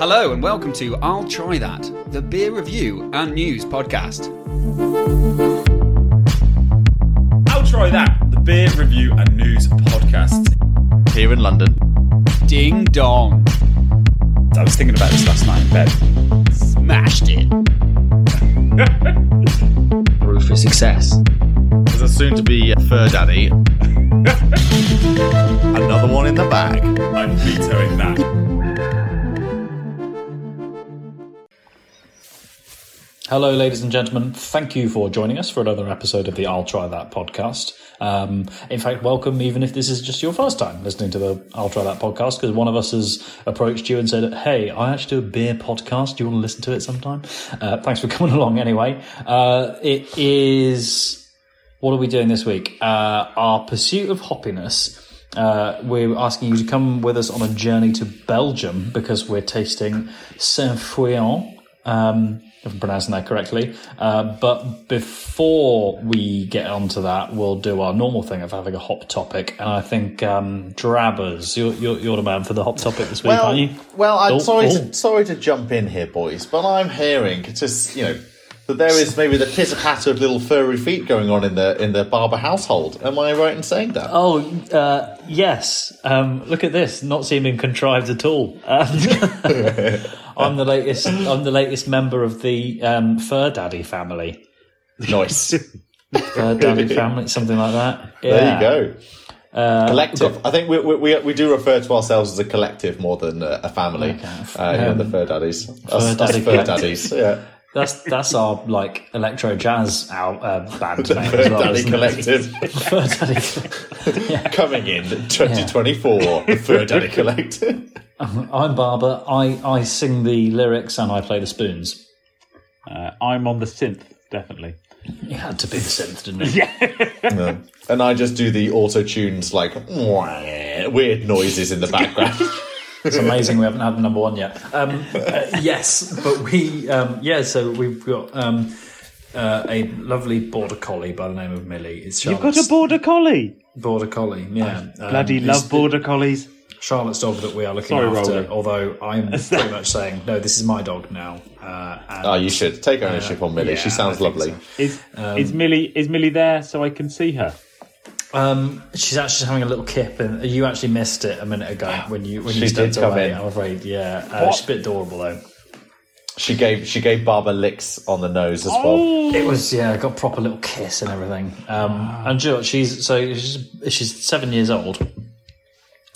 Hello and welcome to I'll Try That, the beer review and news podcast. I'll try that. The beer review and news podcast. here in London. Ding dong. I was thinking about this last night in bed. Smashed it. Proof for success. As a soon to be uh, fur daddy. Another one in the bag. I'm vetoing that. Hello, ladies and gentlemen. Thank you for joining us for another episode of the I'll Try That podcast. Um, in fact, welcome, even if this is just your first time listening to the I'll Try That podcast, because one of us has approached you and said, Hey, I actually do a beer podcast. Do you want to listen to it sometime? Uh, thanks for coming along anyway. Uh, it is, what are we doing this week? Uh, our pursuit of hoppiness. Uh, we're asking you to come with us on a journey to Belgium because we're tasting Saint-Feuillien. Um, if I'm pronouncing that correctly. Uh, but before we get onto that, we'll do our normal thing of having a hop topic. And I think um, Drabbers, you're, you're, you're the man for the hop topic this week, Well, aren't you? well, I'm Oh, sorry, oh. To, sorry to jump in here, boys, but I'm hearing just you know that there is maybe the pitter patter of little furry feet going on in the in the Barber household. Am I right in saying that? Oh, uh, yes. Um, look at this, not seeming contrived at all. Um, I'm the latest. I'm the latest member of the um, Fur Daddy family. Nice. Fur Daddy family, something like that. There you go. Uh, collective. I think we, we, we, we do refer to ourselves as a collective more than a, a family. Okay. Uh, you know, the Um, fur daddies. Us, Fur us Daddy fur daddies. Yeah. That's that's our like electro jazz out uh, band name Fur as well. Daddy? Collective. Fur Daddy. Coming in 2024, the Fur Daddy Collective. I'm Barber. I I sing the lyrics and I play the spoons. Uh, I'm on the synth, definitely. It had to be the synth, didn't it? No. And I just do the auto tunes like weird noises in the background. It's amazing we haven't had the number one yet. Um, uh, yes, but we um, yeah. So we've got um, uh, a lovely border collie by the name of Millie. It's You've got a border collie. border collie. Yeah, Um, Bloody it's love border collies. Charlotte's dog that we are looking Sorry, after. Rolly. Although I'm pretty much saying no, this is my dog now. Uh, and, oh, you should take ownership on Millie. yeah, she sounds lovely. so. Is is Millie is Millie there so I can see her? Um, she's actually having a little kip, and you actually missed it a minute ago when you when She you stepped did come away. in. I'm afraid, yeah. Uh, she's a bit adorable though. She gave she gave Barbara licks on the nose as Oh. well. It was yeah, got proper little kiss and everything. Um, and do you know she's so she's, she's seven years old,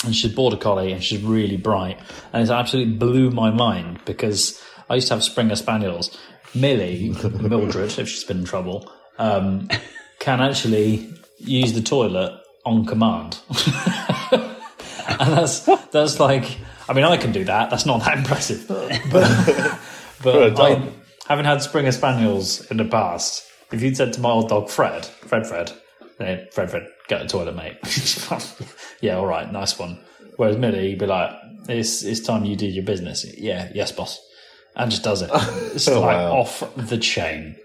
and she's border collie, and she's really bright, and it absolutely blew my mind because I used to have Springer Spaniels. Millie, Mildred, if she's been in trouble, um, can actually use the toilet on command, and that's that's like. I mean, I can do that. That's not that impressive, but but. I, having had Springer Spaniels in the past, if you'd said to my old dog Fred, Fred, Fred, hey, Fred, Fred, get the toilet, mate. yeah, all right, nice one. Whereas Millie, he'd be like, it's, it's time you did your business. Yeah, yes, boss. And just does it. It's Oh, like wow. off the chain.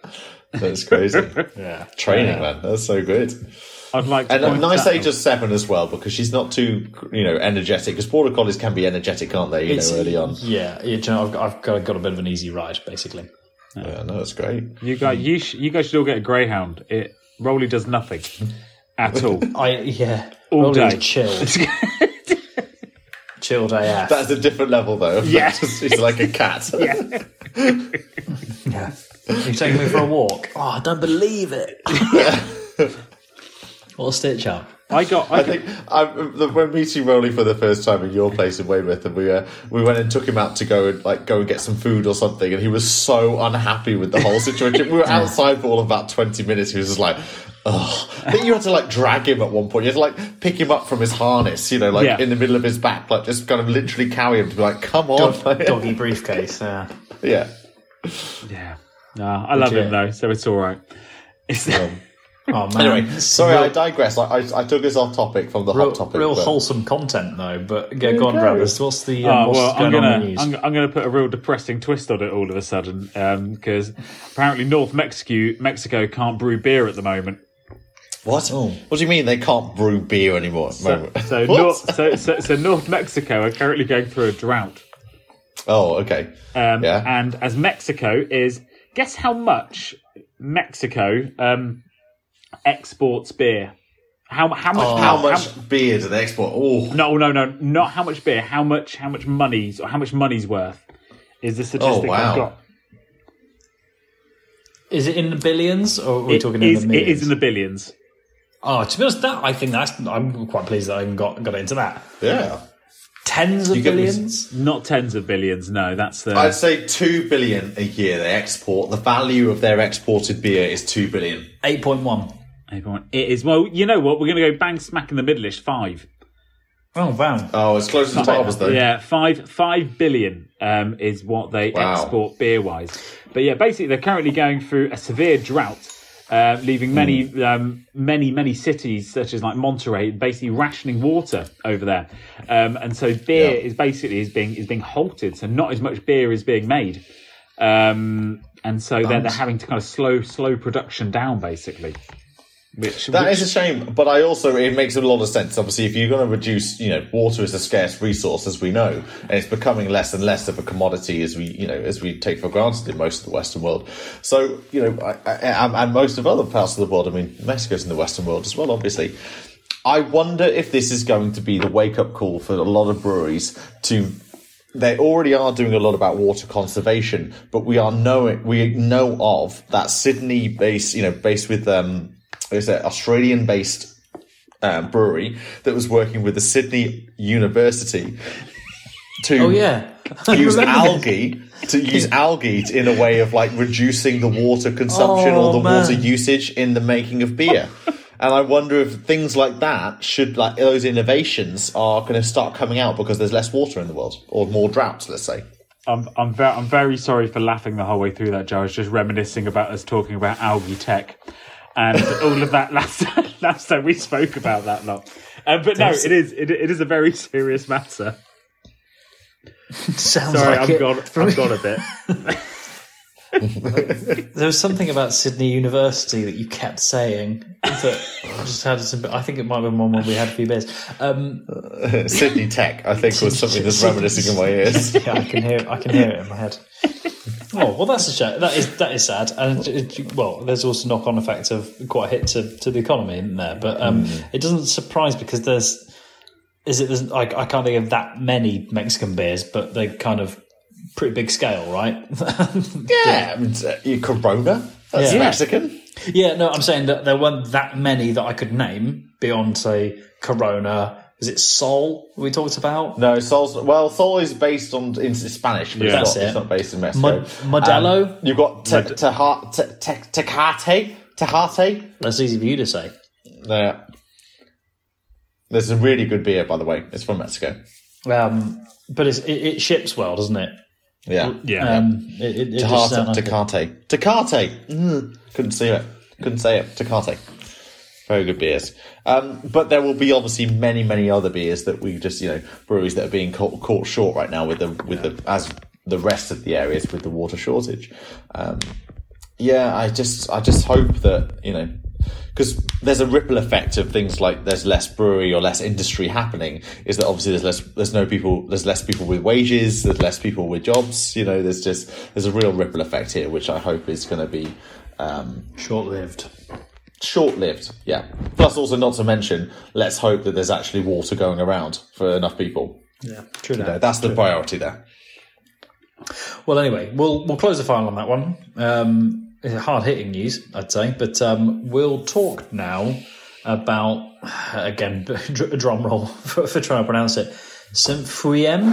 That's crazy. Yeah. Training, Yeah. man. That's so good. I'd like to And a nice that age of seven as well, because she's not too, you know, energetic. Because border collies can be energetic, can't they? You It's- know, early on. Yeah, you know, I've, I've got, got a bit of an easy ride, basically. Yeah, no, that's great. You guys, you, sh- you guys should all get a greyhound. It Rolly does nothing at all. I yeah, All Rolly's day. chilled, chilled AF. That's a different level, though. Yeah. he's like a cat. yeah. Yeah. You taking me for a walk? Oh, I don't believe it. what a stitch up. I got. I, I think I, the- when meeting Rolly for the first time in your place in Weymouth, and we uh, we went and took him out to go and like go and get some food or something, and he was so unhappy with the whole situation. we were outside for all of about twenty minutes. He was just like, "Oh!" I think you had to like drag him at one point. You had to like pick him up from his harness, you know, like Yeah. in the middle of his back, like just kind of literally carry him to be like, "Come on!" Dog, doggy briefcase. Yeah. yeah. yeah. Nah, I love him though, so it's all right. It's, Oh man. Anyway, sorry, real, I digress. I, I, I took us off topic from the real, hot topic. real but- wholesome content though. But yeah, go on, Travis. What's the um, Oh, what's well, I'm going on in gonna the news? I'm, I'm gonna put a real depressing twist on it all of a sudden because apparently North Mexico Mexico can't brew beer at the moment. What? What do you mean they can't brew beer anymore? at the So, moment? so, North, so, so, so North Mexico are currently going through a drought. Oh, okay. Um, Yeah. And as Mexico is, guess how much Mexico um, exports beer? How how much? Oh, How much beer do they export? Oh, No, no, no, not how much beer. How much? How much money's or how much money's worth is the oh, statistic Oh, wow. I've got. Is it in the billions or are we It talking is, in the millions? is in the billions. oh, to be honest, that I think that's I'm quite pleased that I even got got into that. yeah. Tens of You get me- billions. Not tens of billions. No, that's the. I'd say two billion a year they export. The value of their exported beer is two billion. Eight point one. It is. Well, you know what? We're going to go bang smack in the middle-ish. Five. Oh wow. Oh, it's close to the barbers though. Yeah, five five billion um, is what they Wow. export beer wise. But yeah, basically they're currently going through a severe drought, uh, leaving many Hmm. um, many many cities such as like Monterrey basically rationing water over there, um, and so beer Yeah. is basically is being is being halted. So not as much beer is being made, um, and so they're, they're having to kind of slow slow production down basically. Which That which, is a shame, but I also it makes a lot of sense. Obviously, if you're going to reduce, you know, water is a scarce resource, as we know, and it's becoming less and less of a commodity as we, you know, as we take for granted in most of the Western world. So, you know, I, I, and- most of other parts of the world. I mean, Mexico's in the Western world as well, obviously. I wonder if this is going to be the wake up call for a lot of breweries to they already are doing a lot about water conservation, but we are knowing we know of that Sydney based, you know, based with um, is an Australian based um, brewery that was working with the Sydney University to Oh yeah. use algae to use algae in a way of like reducing the water consumption Oh, or the man. water usage in the making of beer. and I wonder if things like that should like those innovations are going to start coming out because there's less water in the world or more droughts, let's say. I'm I'm very I'm very sorry for laughing the whole way through that, Joe. I was just reminiscing about us talking about algae tech and all of that last last time we spoke about that lot. Um, but no, it is it, it is a very serious matter. Sounds Sorry, like I'm it. gone I'm gone a bit. There was something about Sydney University that you kept saying that I just had some. I think it might have been one when we had a few beers. Um, Sydney Tech, I think, was something that's reminiscing in my ears. yeah, I can hear. I can hear it in my head. Oh well, that's a shame. That is that is sad, and it, it- well, there's also knock-on effect of quite a hit to, to the economy, isn't there? But um, it doesn't surprise because there's is it there's like I can't think of that many Mexican beers, but they're kind of pretty big scale, right? Yeah, I mean, uh, your Corona, that's Yeah. Mexican. Yeah, no, I'm saying that there weren't that many that I could name beyond, say, Corona. Is it Sol we talked about? No, Sol's well, Sol is based on in Spanish, but Yeah. it's, That's not, it. it's not based in Mexico. Mod- Modelo? Um, you've got te- Teja- te- te- Tecate, Tecate. That's easy for you to say. Yeah. There's a really good beer, by the way. It's from Mexico. Um, but it's, it, it ships well, doesn't it? Yeah. Yeah. Um, it, it, it just sounds Tecate. like it. Tecate. Tecate. Mm, couldn't see it. Couldn't say it. Tecate. Very good beers. Um, but there will be obviously many, many other beers that we just, you know, breweries that are being caught, caught short right now with the, with the, as the rest of the areas with the water shortage. Um, yeah, I just, I just hope that, you know, because there's a ripple effect of things like there's less brewery or less industry happening is that obviously there's less there's no people there's less people with wages there's less people with jobs you know there's just there's a real ripple effect here which i hope is going to be um, Short-lived. Short-lived yeah plus also not to mention let's hope that there's actually water going around for enough people Yeah, true you know, that's the priority there Well, anyway, we'll we'll close the file on that one. Um, hard hitting news, I'd say, but um, we'll talk now about again dr- drum roll for, for trying to pronounce it. Fouillem,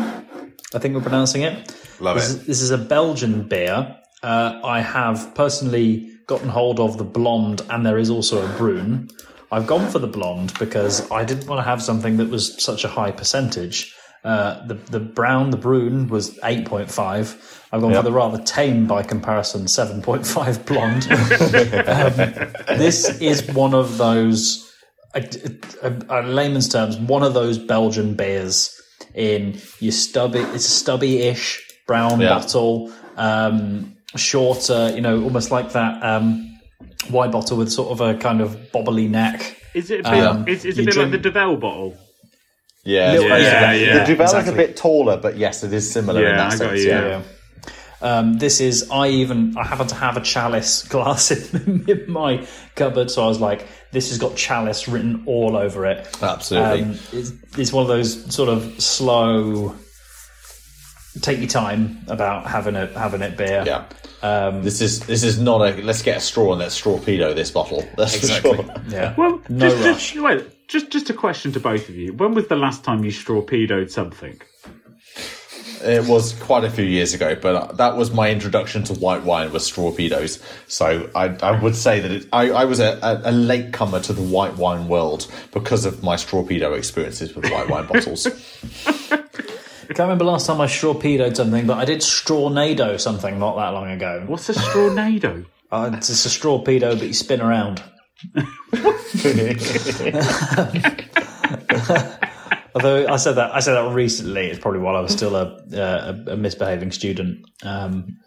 I think we're pronouncing it. love This it is, this is a Belgian beer. Uh, I have personally gotten hold of the blonde, and there is also a brune. I've gone for the blonde because I didn't want to have something that was such a high percentage. Uh, the the brown, the brune was eight point five. I've gone for the rather tame by comparison, seven point five blonde. um, this is one of those, a, a, a layman's terms, one of those Belgian beers in your stubby. It's a stubby-ish brown Yeah. bottle, um, shorter, you know, almost like that um, wide bottle with sort of a kind of bobbly neck. Is it a bit, Um, is, is it a you bit like the Duvel bottle? Yeah, Little- it's yeah, yeah, the Duvel is a bit taller, but yes, it is similar in that I sense. you, yeah. yeah. Um, this is I even I happen to have a chalice glass in, in my cupboard, so I was like, this has got chalice written all over it. Absolutely. Um, it's, it's one of those sort of slow, take your time about having it having it beer. yeah. Um, This is this is not a let's get a straw and let's strawpedo this bottle. That's Exactly. for sure. yeah. Well, no just, rush. Just, wait, just just a question to both of you. When was the last time you strawpedoed something? It was quite a few years ago, but that was my introduction to white wine was strawpedos. So I, I would say that it, I, I was a, a, a late comer to the white wine world because of my strawpedo experiences with white wine bottles. Can't remember last time I strawpedoed something, but I did strawnado something not that long ago. What's a strawnado? Uh, it's just a straw pedo, but you spin around. Although I said that I said that recently, it's probably while I was still a a, a misbehaving student. Um,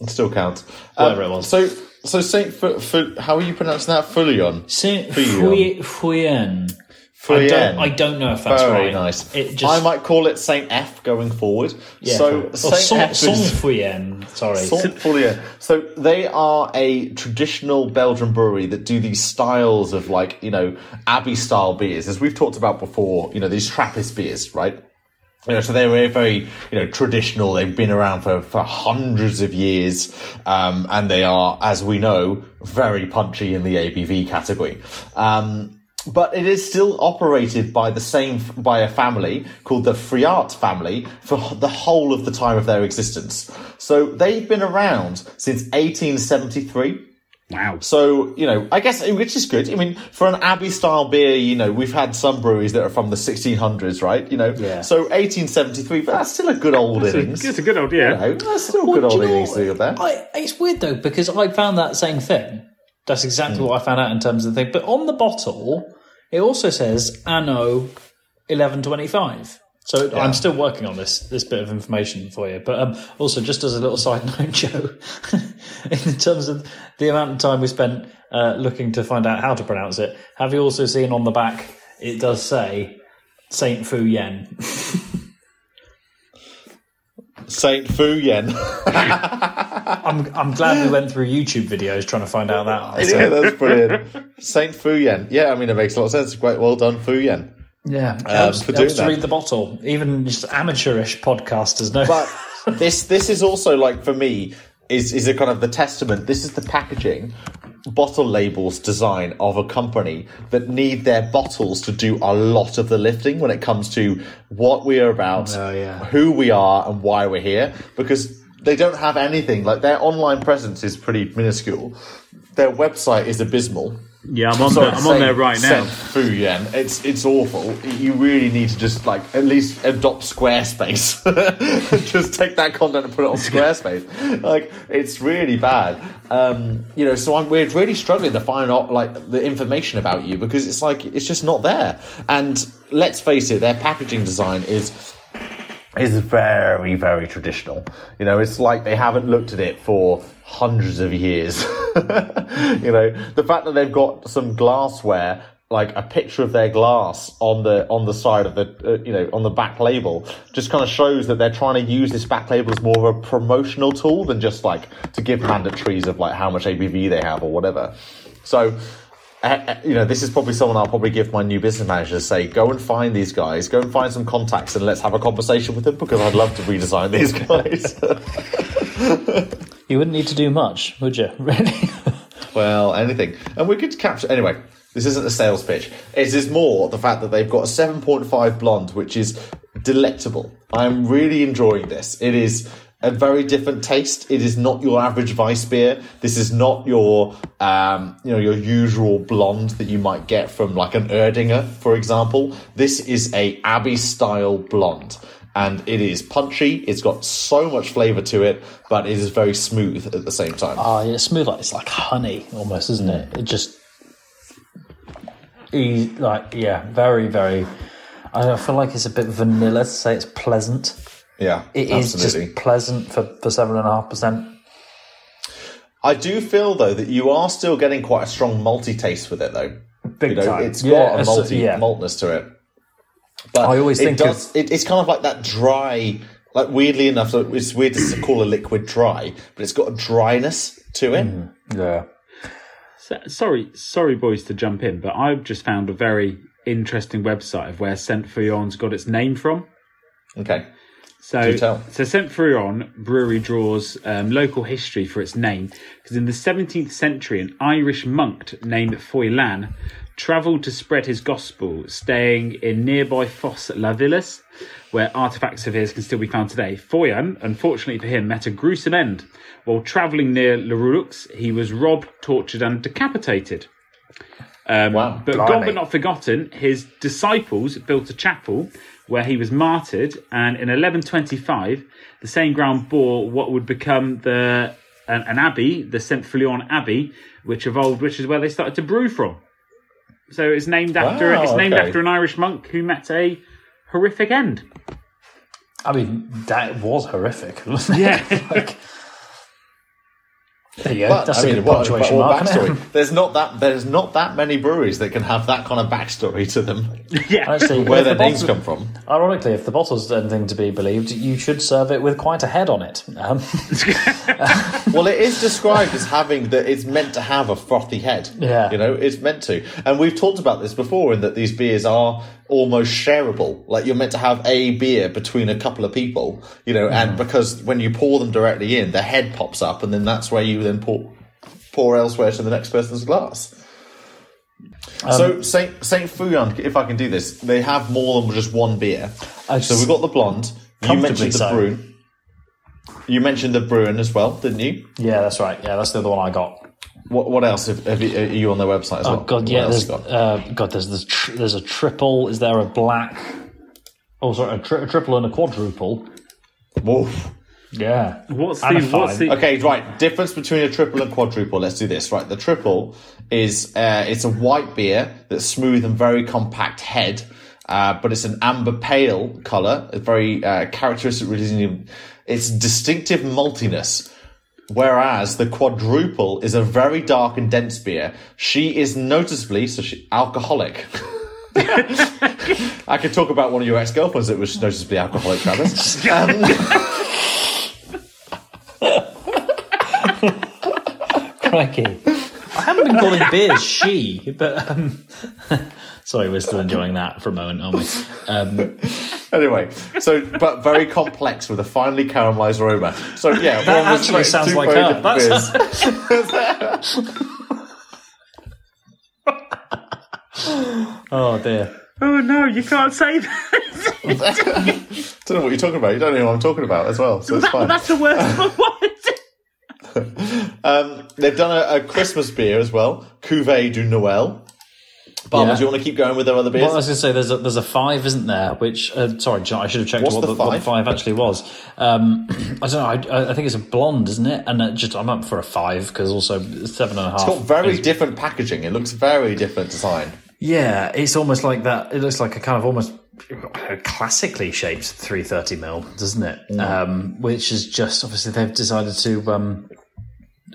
It still counts. Whatever it was. So so Saint Fu, Fu, how are you pronouncing that? Fulion. Saint Feuillien. I don't, I don't know if that's Very right. nice. It just I might call it Saint F going forward. yeah. so Saint Son, F Son is Fouillon. Sorry. Foulier. So they are a traditional Belgian brewery that do these styles of like, you know, Abbey style beers, as we've talked about before, you know, these Trappist beers, right? You know, so they're very, very, you know, traditional. They've been around for, for hundreds of years. Um, and they are, as we know, very punchy in the ABV category. Um, but it is still operated by the same by a family called the Friart family for the whole of the time of their existence. So they've been around since 1873. Wow. So, you know, I guess, which is good. I mean, for an Abbey style beer, you know, we've had some breweries that are from the 1600s, right? You know, Yeah. so 1873, but that's still a good old innings. It's a good old yeah. You know, that's still Well, good old you know innings what? there. I, it's weird though because I found that same thing. That's exactly hmm. what I found out in terms of the thing. But on the bottle, it also says Anno eleven twenty five. So I'm still working on this this bit of information for you. But um, also, just as a little side note, Joe, in terms of the amount of time we spent uh, looking to find out how to pronounce it, have you also seen on the back it does say Saint Fu Yen? Saint Fu Yen. I'm I'm glad we went through YouTube videos trying to find out that. answer. yeah, that's brilliant. Saint Fu Yen. Yeah, I mean, it makes a lot of sense. It's quite well done, Fu Yen. Yeah, helps, Um, for helps doing to read the bottle. Even just amateurish podcasters know. But this this is also like for me is is a kind of the testament. This is the packaging, bottle labels design of a company that need their bottles to do a lot of the lifting when it comes to what we are about, Oh, yeah. who we are, and why we're here. Because they don't have anything like their online presence is pretty minuscule. Their website is abysmal. Yeah, I'm on Sorry, there. I'm on there right now. Saint Fu Yen. It's it's awful. You really need to just like at least adopt Squarespace. just take that content and put it on Squarespace. Like it's really bad. Um, you know, so I'm we're really struggling to find out like the information about you because it's like it's just not there. And let's face it, their packaging design is is very, very traditional. You know, it's like they haven't looked at it for hundreds of years. you know, the fact that they've got some glassware, like a picture of their glass on the on the side of the, uh, you know, on the back label, just kind of shows that they're trying to use this back label as more of a promotional tool than just like to give mandatories of like how much ABV they have or whatever. So uh, you know, this is probably someone I'll probably give my new business manager say, go and find these guys, go and find some contacts, and let's have a conversation with them because I'd love to redesign these guys. you wouldn't need to do much, would you? Really? well, anything, and we could capture anyway. This isn't a sales pitch. It is more the fact that they've got a seven point five blonde, which is delectable. I'm really enjoying this. It is a very different taste. It is not your average Weiss beer. This is not your, um, you know, your usual blonde that you might get from like an Erdinger, for example. This is a Abbey style blonde. And it is punchy. It's got so much flavour to it, but it is very smooth at the same time. Oh, yeah, smooth like it's like honey almost, isn't it? It just, like yeah, very very. I feel like it's a bit vanilla to say it's pleasant. Yeah, It is absolutely. just pleasant for for seven and a half percent. I do feel though that you are still getting quite a strong malty taste with it though. Big You know, time. it's got a it's- malty yeah. maltness to it. But I always it think does, it, it's kind of like that dry. Like weirdly enough, so it's weird to call a liquid dry, but it's got a dryness to it. Mm-hmm. Yeah. So, sorry, sorry, boys, to jump in, but I've just found a very interesting website of where Saint Feuillien's got its name from. Okay, So, so Saint Feuillien brewery draws um, local history for its name because in the 17th century, an Irish monk named Foylan travelled to spread his gospel, staying in nearby Foss La Villas, where artifacts of his can still be found today. Foyan, unfortunately for him, met a gruesome end. While travelling near Le Roeulx, he was robbed, tortured, and decapitated. Um, Wow. But gone but not forgotten, his disciples built a chapel where he was martyred, and in 1125, the same ground bore what would become the an, an abbey, the Saint Feuillien Abbey, which evolved, which is where they started to brew from. So it's named after Wow, it's named okay. after an Irish monk who met a horrific end. I mean, that was horrific. wasn't it? Yeah. like, there you go. but That's I a mean, good what, punctuation what mark. backstory? there's not that there's not that many breweries that can have that kind of backstory to them. yeah. Actually, Where their the names bottle- come from. Ironically, if the bottle's anything to be believed, you should serve it with quite a head on it. Um, Well, it is described as having that it's meant to have a frothy head. Yeah. You know, it's meant to. And we've talked about this before in that these beers are almost shareable. Like you're meant to have a beer between a couple of people, you know, and mm-hmm. because when you pour them directly in, the head pops up and then that's where you then pour pour elsewhere to the next person's glass. so um, Saint Saint Feuillien, if I can do this, they have more than just one beer. So we've got the blonde. You mentioned the so. Bruin. You mentioned the Bruin as well, didn't you? yeah, that's right. Yeah, that's the other one I got. What what else have, have you, are you on their website as well? Oh well? god, yeah. else There's uh, god. There's there's, tr- there's a triple. Is there a black? Oh, sorry, a, tri- a triple and a quadruple. Woof. Yeah. What's the what's the Okay, right. Difference between a triple and quadruple. Let's do this. Right, the triple is uh, it's a white beer that's smooth and very compact head, uh, but it's an amber pale color. It's very uh, characteristic. It's distinctive maltiness. Whereas the quadruple is a very dark and dense beer. She is noticeably so she alcoholic. I could talk about one of your ex-girlfriends that was noticeably alcoholic, Travis. Um. I haven't been calling beers she, but um, sorry, we're still enjoying that for a moment, aren't we? Um, Anyway, so but very complex with a finely caramelized aroma. So yeah, That one actually very- sounds two like very her. That's- oh dear. Oh no, you can't say that. don't know what you're talking about. You don't know who I'm talking about as well, so it's fine. That's the worst one. Um, they've done a, a Christmas beer as well, Cuvée du Noël. Yeah. do you want to keep going with their other beers? Well, I was going to say there's a, there's a five, isn't there? Which uh, sorry, John, I should have checked what the what the five? actually was. Um, I don't know. I, I think it's a blonde, isn't it? And uh, just I'm up for a five because also seven and a half. it's got very is- different packaging. It looks very different design. Yeah, it's almost like that. It looks like a kind of almost classically shaped 330 mil, doesn't it? Um, which is just obviously they've decided to um,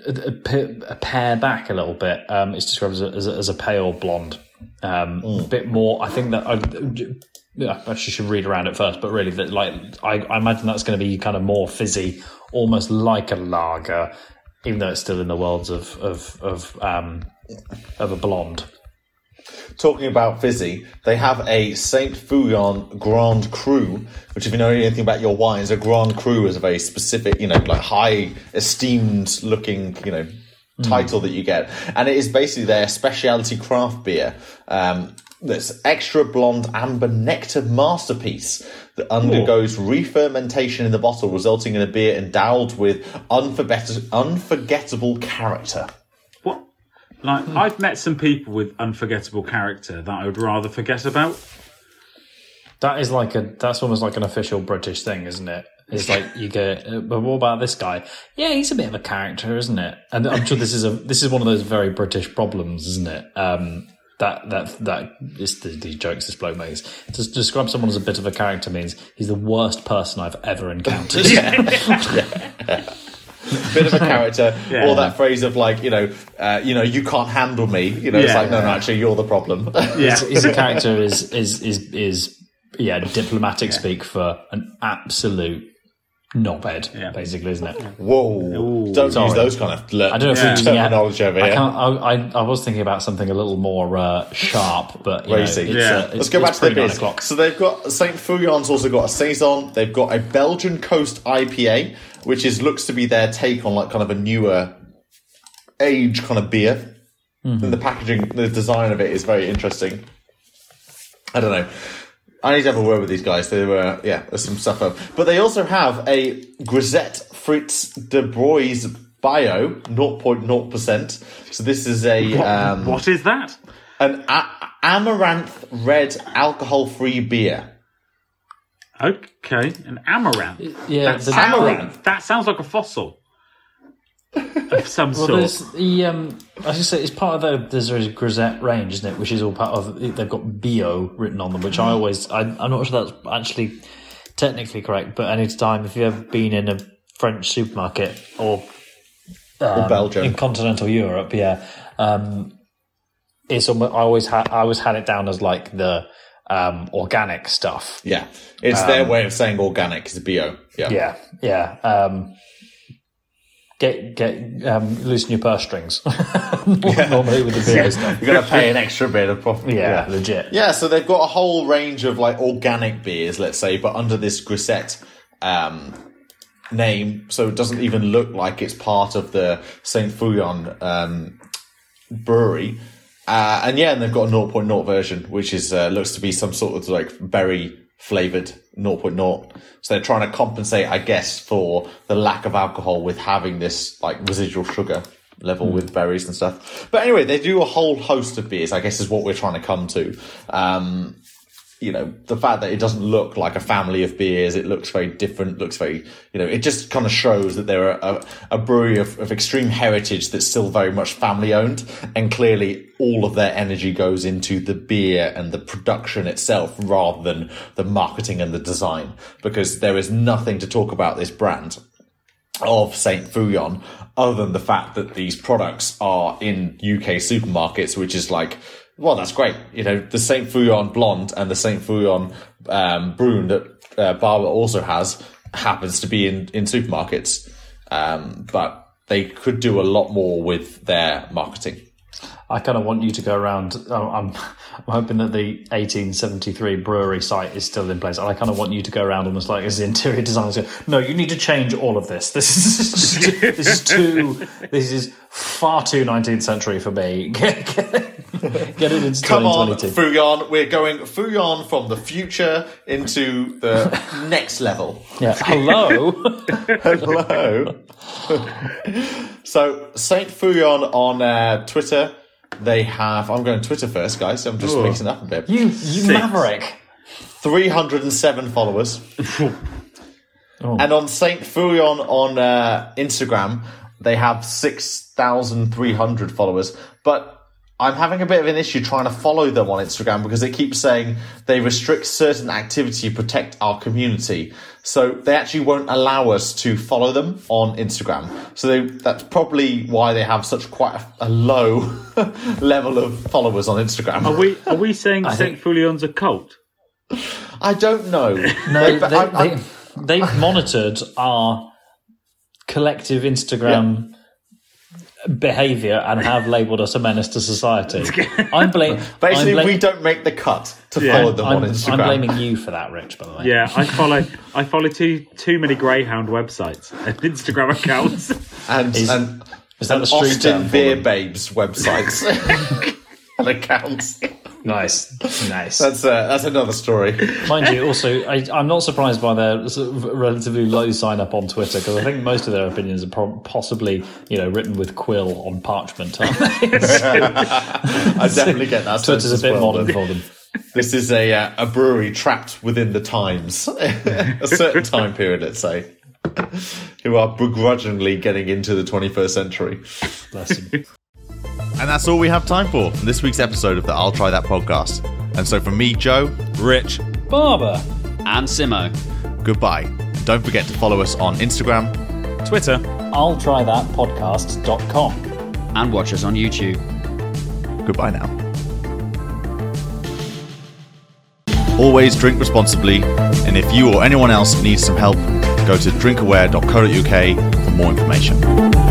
a, a a pare back a little bit. Um, it's described as a, as a, as a pale blonde, um, a bit more. I think that I, yeah, I actually should read around it first, but really, that like I, I imagine that's going to be kind of more fizzy, almost like a lager, even though it's still in the worlds of of of um, of a blonde. Talking about fizzy, they have a Saint Feuillien Grand Cru, which, if you know anything about your wines, a Grand Cru is a very specific, you know, like high esteemed looking, you know, title that you get, and it is basically their specialty craft beer. Um, that's extra blonde amber nectar masterpiece that undergoes re-fermentation in the bottle, resulting in a beer endowed with unforget- unforgettable character. What? Like I've met some people with unforgettable character that I would rather forget about. That is like a that's almost like an official British thing, isn't it? It's like you get, uh, but what about this guy? Yeah, he's a bit of a character, isn't it? And I'm sure this is a this is one of those very British problems, isn't it? Um, that that that is the, these jokes this bloke makes. To describe someone as a bit of a character means he's the worst person I've ever encountered. bit of a character, or that phrase of like, you know, uh, you know, you can't handle me. You know, it's like, no, no, actually, you're the problem. Yeah, He's a character is is is is yeah, diplomatic speak for an absolute knobhead, basically, isn't it? Whoa! Don't Sorry. use those kind of le- I don't know if we're using terminology over I, here. can't, I, I, I was thinking about something a little more uh, sharp, but you know, it's, Yeah. uh, it's, Let's go back to the pre nine beers. o'clock. So they've got Saint Feuillien's also got a saison. They've got a Belgian Coast IPA, which is looks to be their take on like kind of a newer age kind of beer. Mm-hmm. And the packaging, the design of it is very interesting. I don't know. I need to have a word with these guys. They were, yeah, there's some stuff up. But they also have a Grisette Fruits des Bois Bio, 0.0%. So this is a um, what is that? an a- amaranth red alcohol-free beer. Okay, an amaranth. Yeah, that, the- sounds, Amaranth. that sounds like a fossil of some Well, sort. there's the um, I was say it's part of the there's a Grisette range, isn't it? Which is all part of they've got bio written on them, which I always I, I'm not sure that's actually technically correct, but any time if you've ever been in a French supermarket or or Belgium. in continental Europe, yeah, um, it's almost, I always had I always had it down as like the um, organic stuff. yeah, it's their way of saying organic is bio. Yeah. Um, Yeah, yeah. Get get um, loosen your purse strings. Normally with the beer stuff. You're gonna pay an extra bit of profit. Yeah, legit. Yeah, so they've got a whole range of like organic beers, let's say, but under this Grisette um, name, so it doesn't even look like it's part of the Saint Feuillien um, brewery. Uh, and yeah, and they've got a 0.0 version, which is uh, looks to be some sort of like berry flavored 0.0. So they're trying to compensate, I guess, for the lack of alcohol with having this like residual sugar level with berries and stuff. But anyway, they do a whole host of beers, I guess is what we're trying to come to. Um, you know, the fact that it doesn't look like a family of beers, it looks very different, looks very, you know, it just kind of shows that they're a, a brewery of, of extreme heritage that's still very much family owned. And clearly all of their energy goes into the beer and the production itself rather than the marketing and the design because there is nothing to talk about this brand of Saint Feuillien, other than the fact that these products are in UK supermarkets, which is like, well, that's great. You know, the Saint Feuillien Blonde and the Saint Feuillien um, Brune that uh, also has happens to be in in supermarkets, um, but they could do a lot more with their marketing. I kind of want you to go around. oh, I'm, I'm hoping that the 1873 brewery site is still in place. And I kind of want you to go around almost like as the interior designers. Go, no, you need to change all of this. This is this is too. This is far too 19th century for me. Get, get, get it into Come on, 2022. Feuillien. We're going Feuillien from the future into the next level. yeah. Hello. Hello. so Saint Feuillien on uh, Twitter, they have. I'm going Twitter first, guys. So I'm just mixing up a bit. you you maverick. 307 followers. And on Saint Feuillien on uh, Instagram, they have 6,300 followers. But I'm having a bit of an issue trying to follow them on Instagram because they keep saying they restrict certain activity to protect our community. So they actually won't allow us to follow them on Instagram. So they, that's probably why they have such quite a, a low level of followers on Instagram. Are we are we saying Saint Feuillien's a cult? I don't know. No, But they, I- I- they, they've monitored our collective Instagram behavior and have labelled us a menace to society. I'm blaming. Basically, I'm bla- we don't make the cut to Yeah. follow them I'm, on Instagram. I'm blaming you for that, Rich. By the way. Yeah, I follow I follow too too many Greyhound websites and Instagram accounts. and Is- and, Is that and the street Austin Beer? Babes websites and accounts. Nice, nice. That's uh, that's another story. Mind you, also, I, I'm not surprised by their sort of relatively low sign up on Twitter because I think most of their opinions are pro- possibly, you know, written with quill on parchment. Aren't they? I definitely get that. Twitter's a bit well, modern that for them. This is a uh, a brewery trapped within the times, a certain time period, let's say, who are begrudgingly getting into the 21st century. Bless them. And that's all we have time for in this week's episode of the I'll Try That podcast. And so from me, Joe, Rich, Barber. And Simo. goodbye. Don't forget to follow us on Instagram. Twitter. I'll try that podcast.com. And watch us on YouTube. Goodbye now. Always drink responsibly, and if you or anyone else needs some help, go to drinkaware.co.uk for more information.